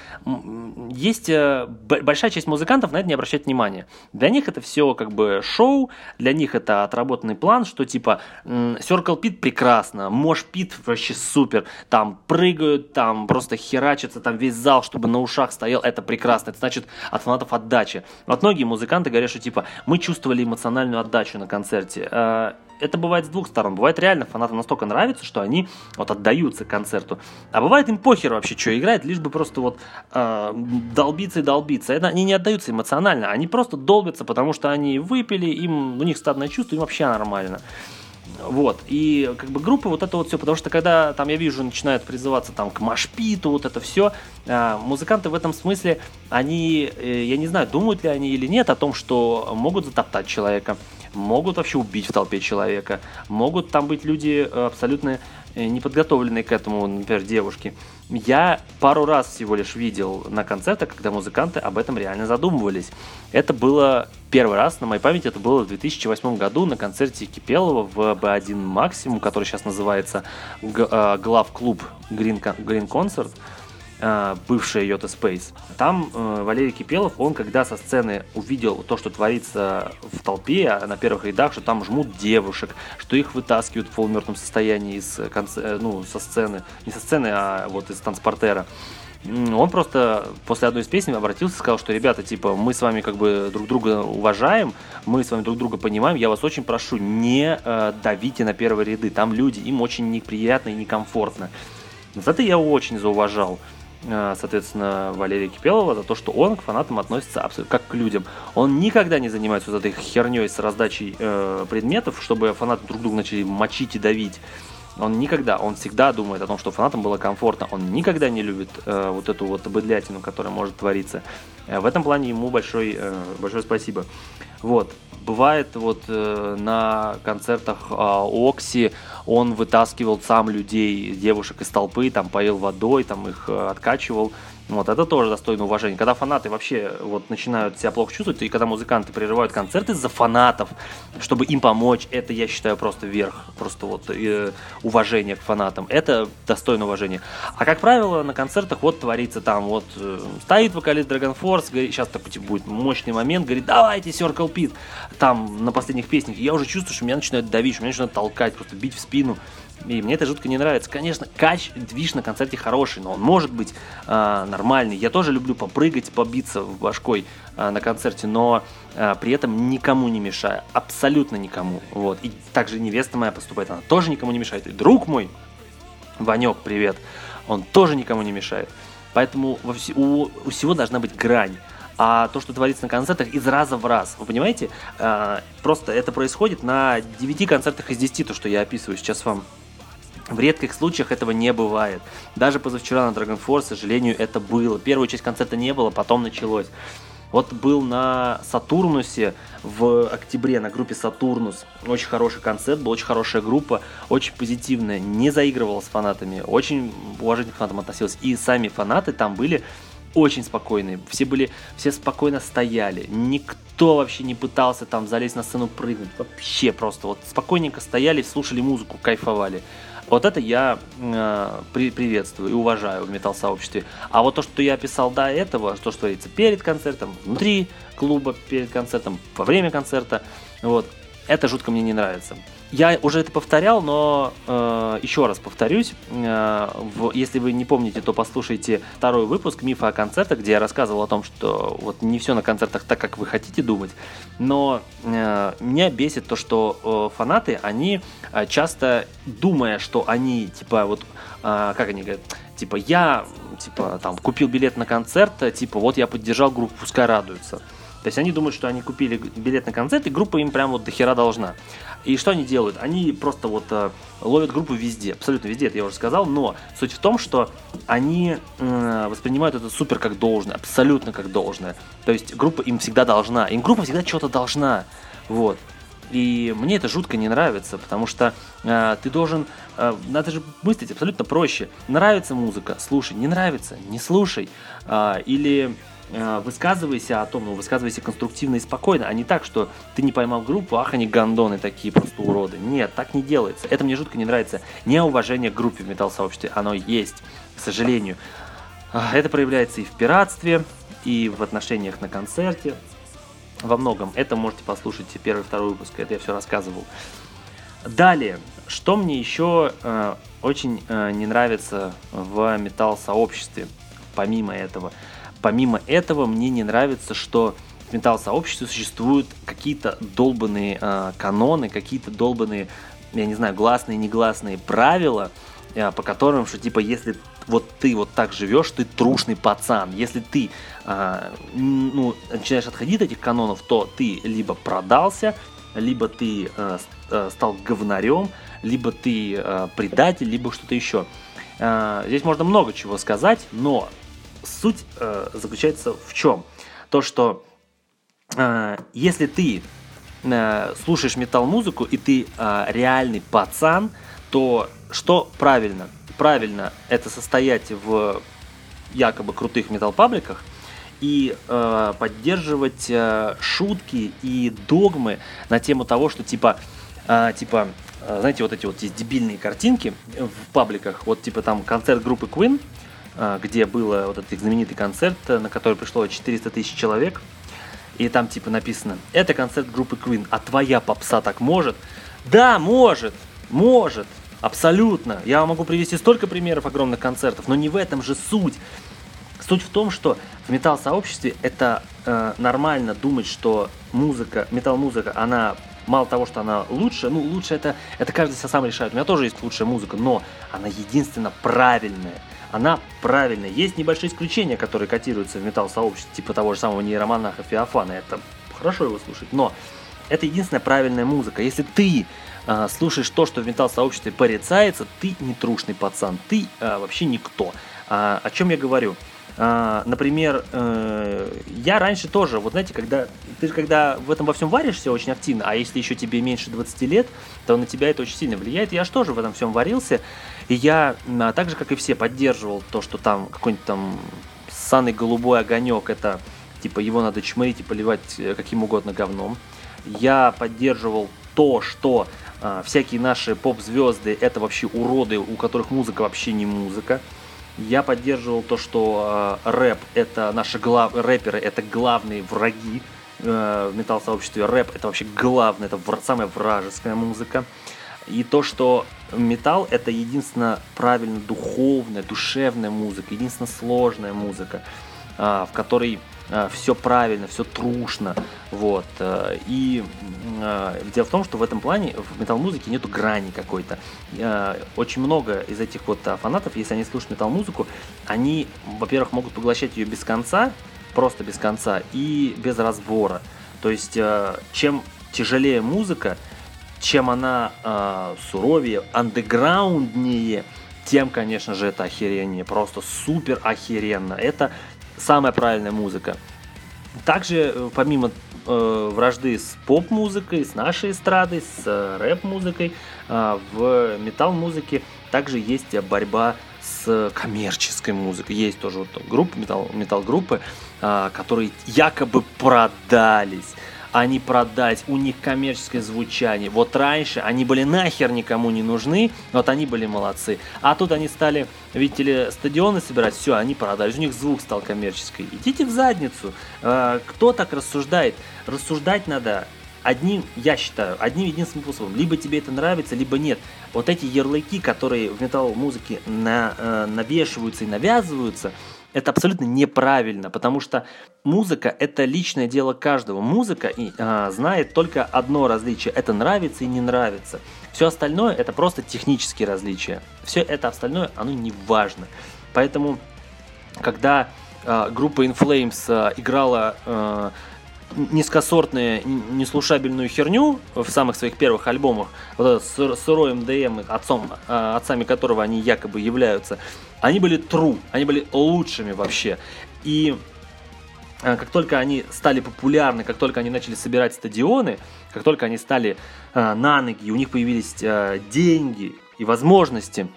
есть э, большая часть музыкантов на это не обращает внимания. Для них это все как бы шоу, для них это отработанный план, что типа э, Circle Pit прекрасно, Мош Пит вообще супер, там прыгают, там просто херачатся, там весь зал, чтобы на ушах стоял, это прекрасно, это значит от фанатов отдача. Вот многие музыканты говорят, что типа мы чувствовали эмоциональную отдачу на концерте. Э, это бывает с двух сторон. Бывает реально фанатам настолько нравится, что они вот отдаются концерту. А бывает им похер вообще, что играет, лишь бы просто вот э, долбиться и долбиться. Это они не отдаются эмоционально, они просто долбятся, потому что они выпили, им у них стадное чувство, им вообще нормально. Вот, и как бы группы вот это вот все, потому что когда там я вижу начинают призываться там к машпиту, вот это все, а, музыканты в этом смысле, они, э, я не знаю, думают ли они или нет о том, что могут затоптать человека, могут вообще убить в толпе человека, могут там быть люди абсолютно э, неподготовленные к этому, например, девушки. Я пару раз всего лишь видел на концертах, когда музыканты об этом реально задумывались. Это было первый раз на моей памяти, это было в 2008 году на концерте Кипелова в B1 Максимум, который сейчас называется Глав Клуб Green, Green. Э, бывшая Йота Space. Там э, Валерий Кипелов, он когда со сцены увидел то, что творится в толпе, а на первых рядах, что там жмут девушек, что их вытаскивают в полумертвом состоянии из конце, э, ну, со сцены, не со сцены, а вот из транспортера. Он просто после одной из песен обратился и сказал, что ребята, типа, мы с вами как бы друг друга уважаем, мы с вами друг друга понимаем, я вас очень прошу, не э, давите на первые ряды, там люди, им очень неприятно и некомфортно. За это я очень зауважал. Э, соответственно, Валерия Кипелова за то, что он к фанатам относится абсолютно как к людям. Он никогда не занимается вот этой херней с раздачей э, предметов, чтобы фанаты друг друга начали мочить и давить. Он никогда, он всегда думает о том, что фанатам было комфортно. Он никогда не любит э, вот эту вот быдлятину, которая может твориться. Э, в этом плане ему большой, э, большое спасибо. Вот. Бывает вот э, на концертах э, Окси он вытаскивал сам людей, девушек из толпы, там поил водой, там их э, откачивал. Вот, это тоже достойно уважения. Когда фанаты вообще вот начинают себя плохо чувствовать, и когда музыканты прерывают концерты за фанатов, чтобы им помочь, это, я считаю, просто верх, просто вот э, уважение к фанатам. Это достойно уважения. А как правило, на концертах вот творится там, вот э, стоит вокалист Dragon Force, говорит, сейчас такой типа, будет мощный момент, говорит, давайте Circle Pit, там на последних песнях. я уже чувствую, что меня начинает давить, что меня начинает толкать, просто бить в спину. И мне это жутко не нравится. Конечно, кач, движ на концерте хороший, но он может быть э, нормальный. Я тоже люблю попрыгать, побиться в башкой э, на концерте, но э, при этом никому не мешая. Абсолютно никому. Вот. И также невеста моя поступает, она тоже никому не мешает. И друг мой, Ванек, привет, он тоже никому не мешает. Поэтому у, у всего должна быть грань. А то, что творится на концертах, из раза в раз. Вы понимаете? Просто это происходит на 9 концертах из 10, то, что я описываю сейчас вам в редких случаях этого не бывает. Даже позавчера на Dragon Force, к сожалению, это было. Первую часть концерта не было, потом началось. Вот был на Сатурнусе в октябре на группе Сатурнус. Очень хороший концерт, была очень хорошая группа, очень позитивная, не заигрывала с фанатами, очень уважительно к фанатам относилась. И сами фанаты там были очень спокойные. Все были, все спокойно стояли. Никто вообще не пытался там залезть на сцену прыгнуть. Вообще просто вот спокойненько стояли, слушали музыку, кайфовали. Вот это я э, при, приветствую и уважаю в метал-сообществе. А вот то, что я описал до этого, то, что творится перед концертом, внутри клуба перед концертом, во время концерта, вот, это жутко мне не нравится. Я уже это повторял, но э, еще раз повторюсь. Э, в, если вы не помните, то послушайте второй выпуск «Мифа о концертах», где я рассказывал о том, что вот не все на концертах так, как вы хотите думать. Но э, меня бесит то, что э, фанаты, они э, часто, думая, что они, типа, вот, э, как они говорят, типа, я, типа, там, купил билет на концерт, типа, вот я поддержал группу, пускай радуются. То есть они думают, что они купили билет на концерт, и группа им прям вот дохера должна. И что они делают? Они просто вот э, ловят группу везде, абсолютно везде, это я уже сказал, но суть в том, что они э, воспринимают это супер как должное, абсолютно как должное. То есть группа им всегда должна, им группа всегда что-то должна, вот. И мне это жутко не нравится, потому что э, ты должен, э, надо же мыслить абсолютно проще. Нравится музыка, слушай, не нравится, не слушай. Э, или высказывайся о том, ну, высказывайся конструктивно и спокойно, а не так, что ты не поймал группу, ах, они гандоны такие, просто уроды. Нет, так не делается. Это мне жутко не нравится. Неуважение к группе в металл-сообществе, оно есть, к сожалению. Это проявляется и в пиратстве, и в отношениях на концерте. Во многом. Это можете послушать первый второй выпуск, это я все рассказывал. Далее, что мне еще э, очень э, не нравится в металл-сообществе, помимо этого – Помимо этого, мне не нравится, что в металл-сообществе существуют какие-то долбанные э, каноны, какие-то долбанные, я не знаю, гласные, негласные правила, э, по которым, что типа, если вот ты вот так живешь, ты трушный пацан. Если ты э, ну, начинаешь отходить от этих канонов, то ты либо продался, либо ты э, стал говнарем, либо ты э, предатель, либо что-то еще. Э, здесь можно много чего сказать, но суть э, заключается в чем? То, что э, если ты э, слушаешь метал-музыку и ты э, реальный пацан, то что правильно? Правильно это состоять в якобы крутых метал-пабликах и э, поддерживать э, шутки и догмы на тему того, что типа, э, типа, э, знаете, вот эти вот здесь дебильные картинки в пабликах, вот типа там концерт группы Queen, где был вот этот знаменитый концерт, на который пришло 400 тысяч человек. И там типа написано, это концерт группы Queen, а твоя попса так может? Да, может, может, абсолютно. Я могу привести столько примеров огромных концертов, но не в этом же суть. Суть в том, что в металл-сообществе это э, нормально думать, что музыка, металл-музыка, она мало того, что она лучше, ну лучше это, это каждый сам решает. У меня тоже есть лучшая музыка, но она единственно правильная она правильная. Есть небольшие исключения, которые котируются в металл-сообществе, типа того же самого нейромонаха Феофана. Это хорошо его слушать, но это единственная правильная музыка. Если ты э, слушаешь то, что в металл-сообществе порицается, ты не трушный пацан, ты э, вообще никто. А, о чем я говорю? А, например, э, я раньше тоже, вот знаете, когда ты когда в этом во всем варишься очень активно, а если еще тебе меньше 20 лет, то на тебя это очень сильно влияет. Я же тоже в этом всем варился, и я а, так же, как и все, поддерживал то, что там какой-нибудь там ссаный голубой огонек, это типа его надо чмырить и поливать э, каким угодно говном. Я поддерживал то, что э, всякие наши поп-звезды это вообще уроды, у которых музыка вообще не музыка. Я поддерживал то, что э, рэп это наши глав... рэперы, это главные враги э, в металл-сообществе. Рэп это вообще главное, это вра... самая вражеская музыка. И то, что металл это единственно правильно духовная, душевная музыка, единственно сложная музыка, э, в которой все правильно, все трушно, вот. Э, и э, дело в том, что в этом плане в метал-музыке нету грани какой-то. Э, очень много из этих вот фанатов, если они слушают метал-музыку, они, во-первых, могут поглощать ее без конца, просто без конца, и без разбора. То есть, чем тяжелее музыка, чем она э, суровее, андеграунднее, тем, конечно же, это охерение, просто супер охеренно. Это самая правильная музыка. Также, э, помимо э, вражды с поп-музыкой, с нашей эстрадой, с э, рэп-музыкой, э, в метал-музыке также есть борьба с коммерческой музыкой. Есть тоже вот группы, металл, металл-группы, э, которые якобы продались они продать, у них коммерческое звучание. Вот раньше они были нахер никому не нужны, вот они были молодцы. А тут они стали, видите ли, стадионы собирать, все, они продались, у них звук стал коммерческий. Идите в задницу. А, кто так рассуждает? Рассуждать надо одним, я считаю, одним единственным способом. Либо тебе это нравится, либо нет. Вот эти ярлыки, которые в металл-музыке на, э, навешиваются и навязываются – это абсолютно неправильно, потому что музыка это личное дело каждого. Музыка и, а, знает только одно различие, это нравится и не нравится. Все остальное это просто технические различия. Все это остальное, оно не важно. Поэтому, когда а, группа In Flames а, играла а, низкосортную, неслушабельную херню в самых своих первых альбомах, вот этот сырой МДМ, отцом, а, отцами которого они якобы являются, они были true, они были лучшими вообще. И а, как только они стали популярны, как только они начали собирать стадионы, как только они стали э, на ноги, у них появились деньги и возможности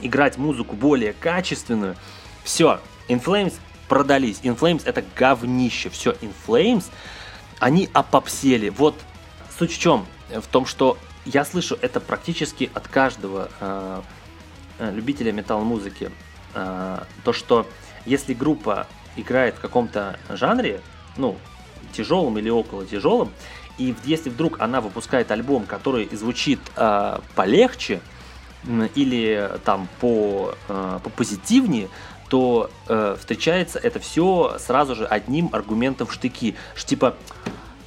играть музыку более качественную, все, In Flames продались. In Flames это говнище. Все, In Flames, они опопсели. Вот суть в чем? В том, что я слышу это практически от каждого э, э любителя металл-музыки. Э, то, что если группа играет в каком-то жанре, ну, тяжелым или около тяжелым, и если вдруг она выпускает альбом, который звучит э, полегче или там по, э, по позитивнее, то э, встречается это все сразу же одним аргументом в штыки. Что типа,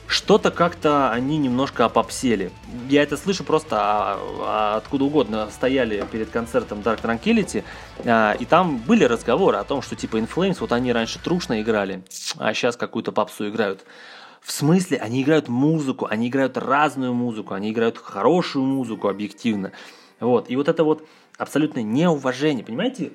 что-то как-то они немножко опопсели. Я это слышу просто а, а, откуда угодно. Стояли перед концертом Dark Tranquility, а, и там были разговоры о том, что типа In Flames, вот они раньше трушно играли, а сейчас какую-то попсу играют. В смысле, они играют музыку, они играют разную музыку, они играют хорошую музыку объективно. Вот. И вот это вот абсолютное неуважение, понимаете?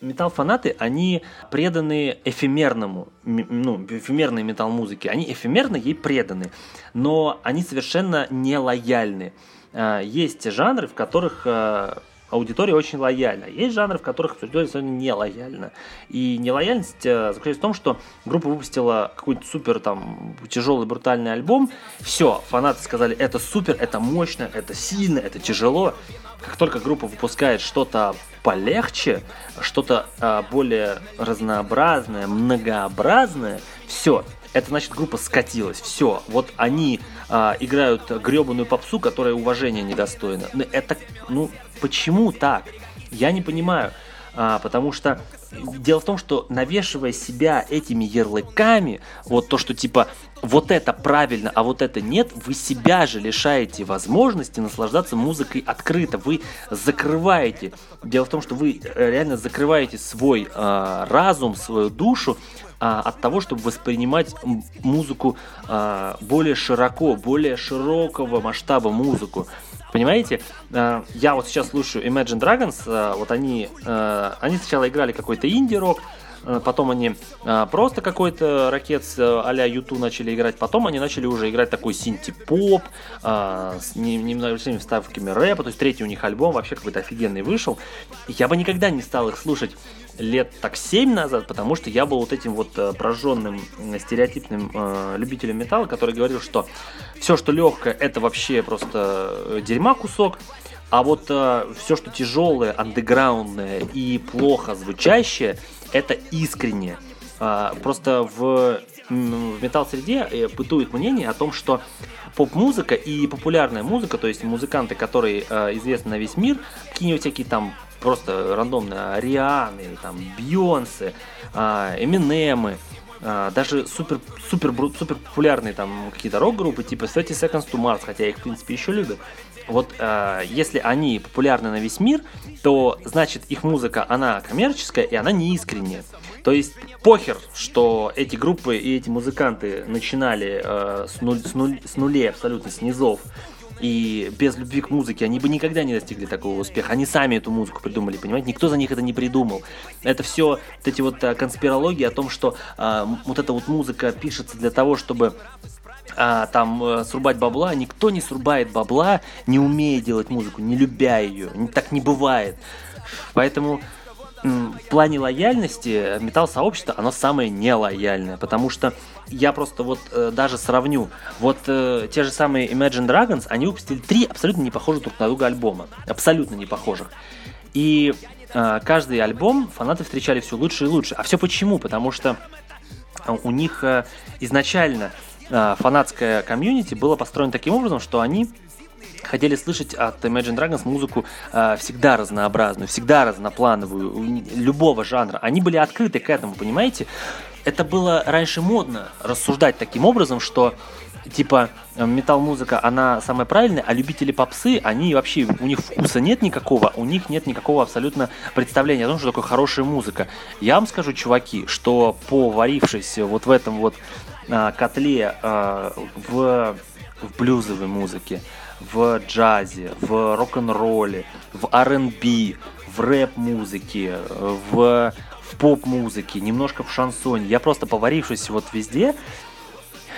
Э, металл-фанаты, они преданы эфемерному, ну, эфемерной металл-музыке. Они эфемерно ей преданы, но они совершенно не лояльны. А, есть жанры, в которых а, аудитория очень лояльна. Есть жанры, в которых аудитория совершенно не лояльна. И нелояльность а, заключается в том, что группа выпустила какой-то супер там тяжелый брутальный альбом. Все, фанаты сказали, это супер, это мощно, это сильно, это тяжело. Как только группа выпускает что-то полегче, что-то а, более разнообразное, многообразное, все, это значит группа скатилась. Все, вот они а, играют гребаную попсу, которая уважения недостойна. Но это, ну, почему так? Я не понимаю. А, потому что дело в том, что навешивая себя этими ярлыками, вот то, что типа вот это правильно, а вот это нет, вы себя же лишаете возможности наслаждаться музыкой открыто. Вы закрываете. Дело в том, что вы э, реально закрываете свой э, разум, свою душу э, от того, чтобы воспринимать музыку э, более широко, более широкого масштаба музыку. Понимаете? Э, я вот сейчас слушаю Imagine Dragons, э, вот они, э, они сначала играли какой-то инди-рок, потом они просто какой-то ракет а-ля Юту начали играть, потом они начали уже играть такой синти-поп с небольшими вставками рэпа, то есть третий у них альбом вообще какой-то офигенный вышел. Я бы никогда не стал их слушать лет так 7 назад, потому что я был вот этим вот прожженным стереотипным э, любителем металла, который говорил, что все, что легкое, это вообще просто дерьма кусок, А вот э, все, что тяжелое, андеграундное и плохо звучащее, это искренне. Э, просто в, в металл-среде э, бытует мнение о том, что поп-музыка и популярная музыка, то есть музыканты, которые э, известны на весь мир, какие-нибудь всякие там просто рандомные Рианы, там Бьонсы, э, Эминемы, э, даже супер, супер, супер популярные там какие-то рок-группы типа 30 Seconds to Mars, хотя их в принципе еще любят, вот э, если они популярны на весь мир, то значит их музыка, она коммерческая и она не искренняя. То есть похер, что эти группы и эти музыканты начинали э, с, нуль, с, нуль, с нулей абсолютно, с низов, и без любви к музыке они бы никогда не достигли такого успеха. Они сами эту музыку придумали, понимаете? Никто за них это не придумал. Это все вот эти вот а, конспирологии о том, что а, вот эта вот музыка пишется для того, чтобы а, там э, срубать бабла. Никто не срубает бабла, не умея делать музыку, не любя ее. Так не бывает. Поэтому в плане лояльности металл-сообщество, оно самое нелояльное, потому что я просто вот э, даже сравню, вот э, те же самые Imagine Dragons, они выпустили три абсолютно не похожих друг на друга альбома, абсолютно не похожих. И э, каждый альбом фанаты встречали все лучше и лучше. А все почему? Потому что у них э, изначально э, фанатское комьюнити было построено таким образом, что они хотели слышать от Imagine Dragons музыку э, всегда разнообразную, всегда разноплановую, любого жанра. Они были открыты к этому, понимаете? Это было раньше модно рассуждать таким образом, что типа метал-музыка, она самая правильная, а любители попсы, они вообще, у них вкуса нет никакого, у них нет никакого абсолютно представления о том, что такое хорошая музыка. Я вам скажу, чуваки, что поварившись вот в этом вот а, котле а, в, в блюзовой музыке, в джазе, в рок-н-ролле, в R&B, в рэп-музыке, в, в поп-музыке, немножко в шансоне. Я просто поварившись вот везде,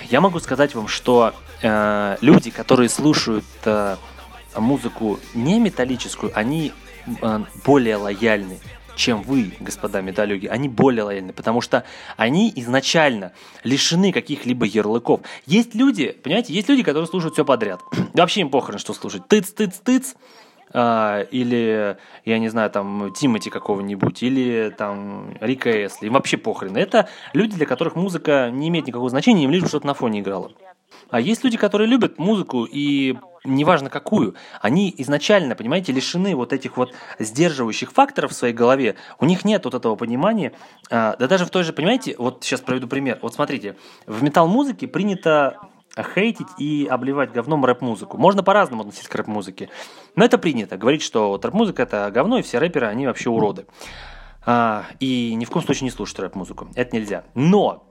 я могу сказать вам, что э, люди, которые слушают э, музыку не металлическую, они э, более лояльны чем вы, господа металлюги, они более лояльны, потому что они изначально лишены каких-либо ярлыков. Есть люди, понимаете, есть люди, которые слушают все подряд. Вообще им похрен, что слушать. Тыц, тыц, тыц. А, или, я не знаю, там, Тимати какого-нибудь, или там Рика Эсли. Им вообще похрен. Это люди, для которых музыка не имеет никакого значения, им лишь что-то на фоне играло. А есть люди, которые любят музыку и неважно какую, они изначально, понимаете, лишены вот этих вот сдерживающих факторов в своей голове. У них нет вот этого понимания. А, да даже в той же, понимаете, вот сейчас проведу пример. Вот смотрите, в метал-музыке принято хейтить и обливать говном рэп-музыку. Можно по-разному относиться к рэп-музыке. Но это принято. Говорить, что вот рэп-музыка это говно, и все рэперы, они вообще уроды. А, и ни в коем случае не слушать рэп-музыку. Это нельзя. Но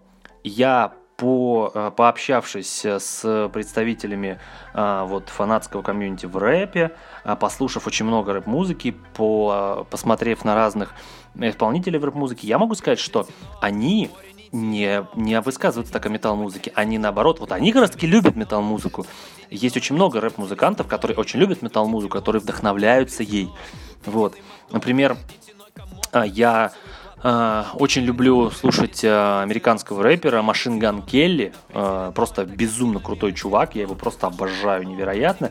я по, э, пообщавшись с представителями а, вот, фанатского комьюнити в рэпе, а, послушав очень много рэп-музыки, по, посмотрев на разных исполнителей в рэп-музыке, я могу сказать, что они не, не высказываются так о метал-музыке, они наоборот, вот они как раз таки любят метал-музыку. Есть очень много рэп-музыкантов, которые очень любят метал-музыку, которые вдохновляются ей. Вот. Например, я Э, очень люблю слушать э, американского рэпера Machine Gun Kelly. Э, просто безумно крутой чувак. Я его просто обожаю невероятно.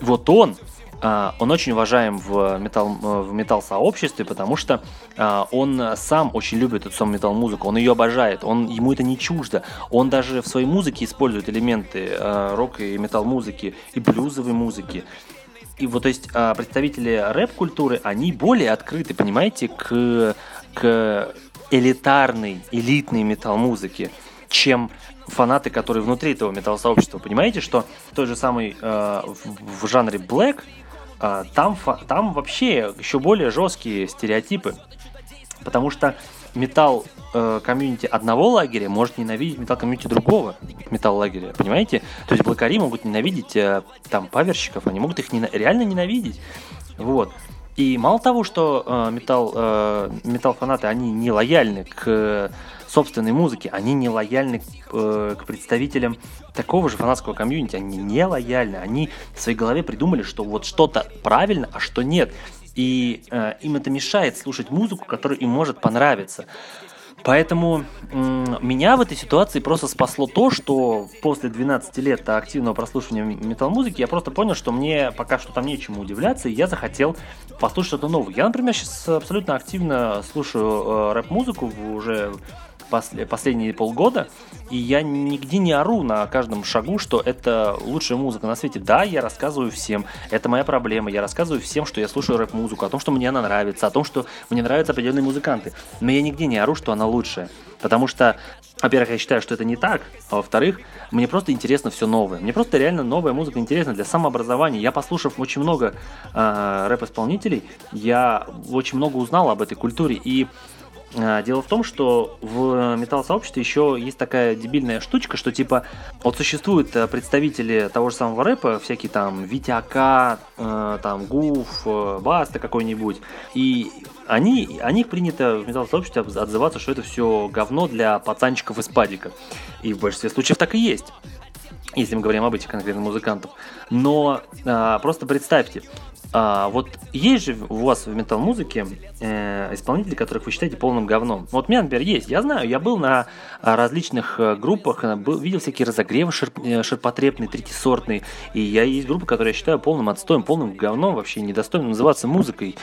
Вот он, он очень уважаем в металл, в металл сообществе, потому что он сам очень любит эту самую металл музыку, он ее обожает, он ему это не чуждо, он даже в своей музыке использует элементы рок и металл музыки и блюзовой музыки. И вот, то есть, представители рэп-культуры, они более открыты, понимаете, к к элитарной, элитной метал-музыке, чем фанаты, которые внутри этого метал-сообщества. Понимаете, что в той же самой э, в, в жанре Black э, там, там вообще еще более жесткие стереотипы. Потому что металл э, комьюнити одного лагеря может ненавидеть металл комьюнити другого металл лагеря, понимаете? То есть блокари могут ненавидеть э, там паверщиков, они могут их не, реально ненавидеть. Вот. И мало того, что э, металл, э, металл-фанаты, они не лояльны к собственной музыке, они не лояльны э, к представителям такого же фанатского комьюнити, они не лояльны, они в своей голове придумали, что вот что-то правильно, а что нет. И э, им это мешает слушать музыку, которая им может понравиться. Поэтому меня в этой ситуации просто спасло то, что после 12 лет активного прослушивания метал-музыки я просто понял, что мне пока что там нечему удивляться, и я захотел послушать что-то новое. Я, например, сейчас абсолютно активно слушаю э, рэп-музыку уже последние полгода, и я нигде не ору на каждом шагу, что это лучшая музыка на свете. Да, я рассказываю всем, это моя проблема, я рассказываю всем, что я слушаю рэп-музыку, о том, что мне она нравится, о том, что мне нравятся определенные музыканты. Но я нигде не ору, что она лучшая. Потому что, во-первых, я считаю, что это не так, а во-вторых, мне просто интересно все новое. Мне просто реально новая музыка интересна для самообразования. Я, послушав очень много э, рэп-исполнителей, я очень много узнал об этой культуре. И дело в том, что в металл-сообществе еще есть такая дебильная штучка, что типа вот существуют э, представители того же самого рэпа, всякие там Витяка, э, там Гуф, э, Баста какой-нибудь, и они, о них принято в металл-сообществе отзываться, что это все говно для пацанчиков из падика. И в большинстве случаев так и есть если мы говорим об этих конкретных музыкантов. Но а, просто представьте, а, вот есть же у вас в метал-музыке э, исполнители, которых вы считаете полным говном. Вот у меня, например, есть. Я знаю, я был на а, различных э, группах, э, был, видел всякие разогревы шерп, э, ширпотребные, третисортные. И я есть группы, которые я считаю полным отстоем, полным говном, вообще недостойным называться музыкой.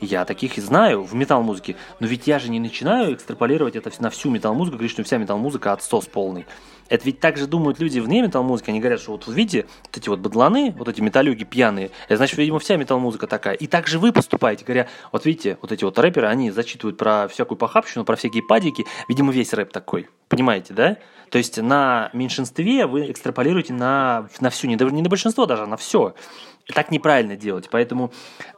Я таких и знаю в метал-музыке. Но ведь я же не начинаю экстраполировать это на всю метал-музыку, говорить, что вся метал-музыка отсос полный. Это ведь так же думают люди вне метал-музыки. Они говорят, что вот видите, вот эти вот бадланы, вот эти металлюги пьяные, это значит, видимо, вся метал-музыка такая. И так же вы поступаете, говоря, вот видите, вот эти вот рэперы, они зачитывают про всякую похабщину, про всякие падики. Видимо, весь рэп такой. Понимаете, да? То есть на меньшинстве вы экстраполируете на, на всю, не, не на большинство даже, а на все. Так неправильно делать. Поэтому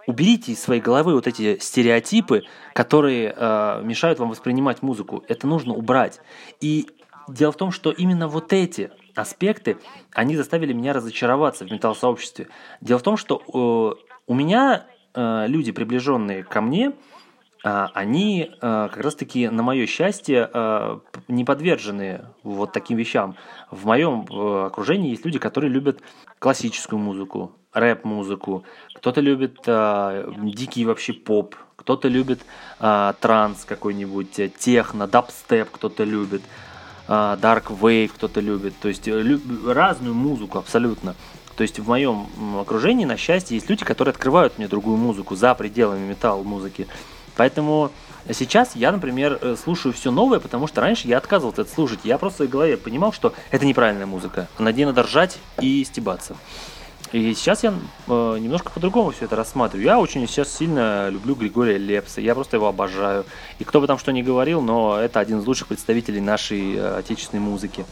уберите из своей головы вот эти стереотипы, которые э, мешают вам воспринимать музыку. Это нужно убрать. И Дело в том, что именно вот эти аспекты, они заставили меня разочароваться в металл-сообществе. Дело в том, что э, у меня э, люди, приближенные ко мне, э, они э, как раз-таки, на мое счастье, э, не подвержены вот таким вещам. В моем э, окружении есть люди, которые любят классическую музыку, рэп-музыку, кто-то любит э, дикий вообще поп, кто-то любит э, транс какой-нибудь, э, техно, дабстеп кто-то любит – Dark Wave кто-то любит, то есть э, разную музыку абсолютно. То есть в моем окружении, на счастье, есть люди, которые открывают мне другую музыку за пределами металл-музыки. Поэтому сейчас я, например, э, слушаю все новое, потому что раньше я отказывался это слушать. Я просто в голове понимал, что это неправильная музыка. На ней надо ржать и стебаться. И сейчас я э, немножко по-другому все это рассматриваю. Я очень сейчас сильно люблю Григория Лепса, я просто его обожаю. И кто бы там что ни говорил, но это один из лучших представителей нашей э, отечественной музыки.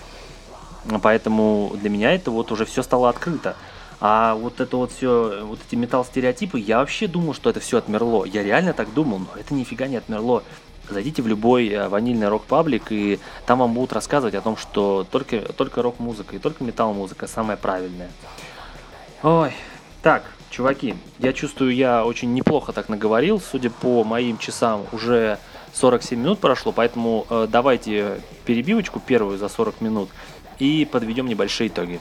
Поэтому для меня это вот уже все стало открыто. А вот это вот все, вот эти металл-стереотипы, я вообще думал, что это все отмерло. Я реально так думал, но это нифига не отмерло. Зайдите в любой э, ванильный рок-паблик, и там вам будут рассказывать о том, что только, только рок-музыка и только металл-музыка самая правильная. Ой, так, чуваки, я чувствую, я очень неплохо так наговорил. Судя по моим часам, уже 47 минут прошло, поэтому э, давайте перебивочку первую за 40 минут и подведем небольшие итоги.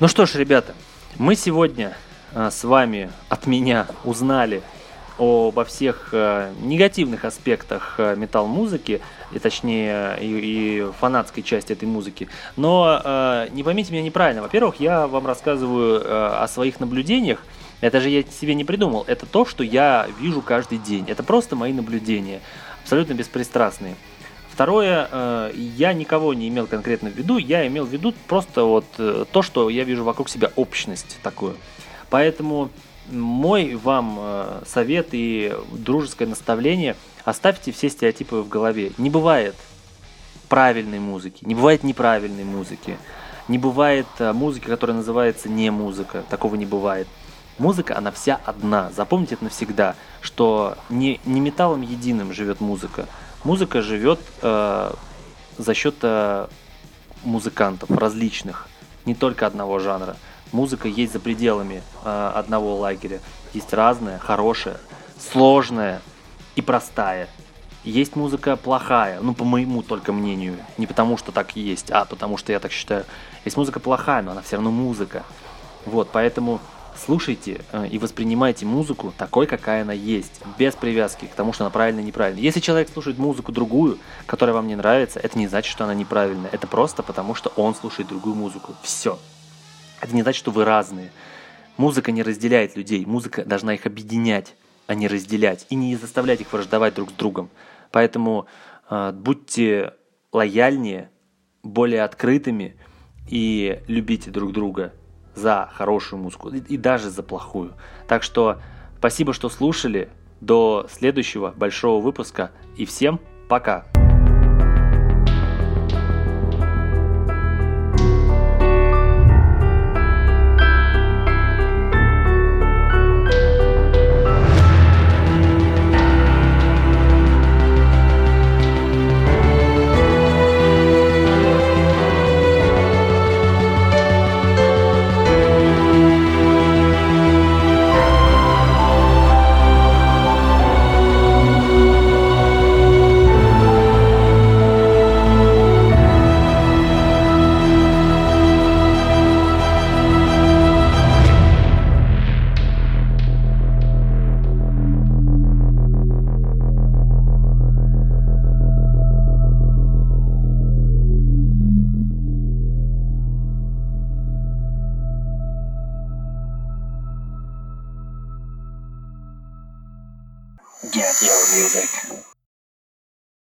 Ну что ж, ребята, мы сегодня э, с вами от меня узнали обо всех э, негативных аспектах э, металл-музыки, и точнее и, и фанатской части этой музыки. Но э, не поймите меня неправильно. Во-первых, я вам рассказываю э, о своих наблюдениях. Это же я себе не придумал. Это то, что я вижу каждый день. Это просто мои наблюдения, абсолютно беспристрастные. Второе, э, я никого не имел конкретно в виду, я имел в виду просто вот э, то, что я вижу вокруг себя, общность такую. Поэтому мой вам э, совет и дружеское наставление, оставьте все стереотипы в голове. Не бывает правильной музыки, не бывает неправильной музыки, не бывает музыки, которая называется не музыка, такого не бывает. Музыка, она вся одна. Запомните это навсегда, что не, не металлом единым живет музыка, Музыка живет э, за счет э, музыкантов различных, не только одного жанра. Музыка есть за пределами э, одного лагеря. Есть разная, хорошая, сложная и простая. есть музыка плохая, ну, по моему только мнению. Не потому, что так есть, а потому, что я так считаю. Есть музыка плохая, но она все равно музыка. Вот, поэтому слушайте э, и воспринимайте музыку такой, какая она есть, без привязки к тому, что она правильная или неправильная. Если человек слушает музыку другую, которая вам не нравится, это не значит, что она неправильная. Это просто потому, что он слушает другую музыку. Все. Это не значит, что вы разные. Музыка не разделяет людей, музыка должна их объединять, а не разделять, и не заставлять их враждовать друг с другом. Поэтому э, будьте лояльнее, более открытыми и любите друг друга за хорошую музыку и, и даже за плохую. Так что спасибо, что слушали. До следующего большого выпуска и всем пока!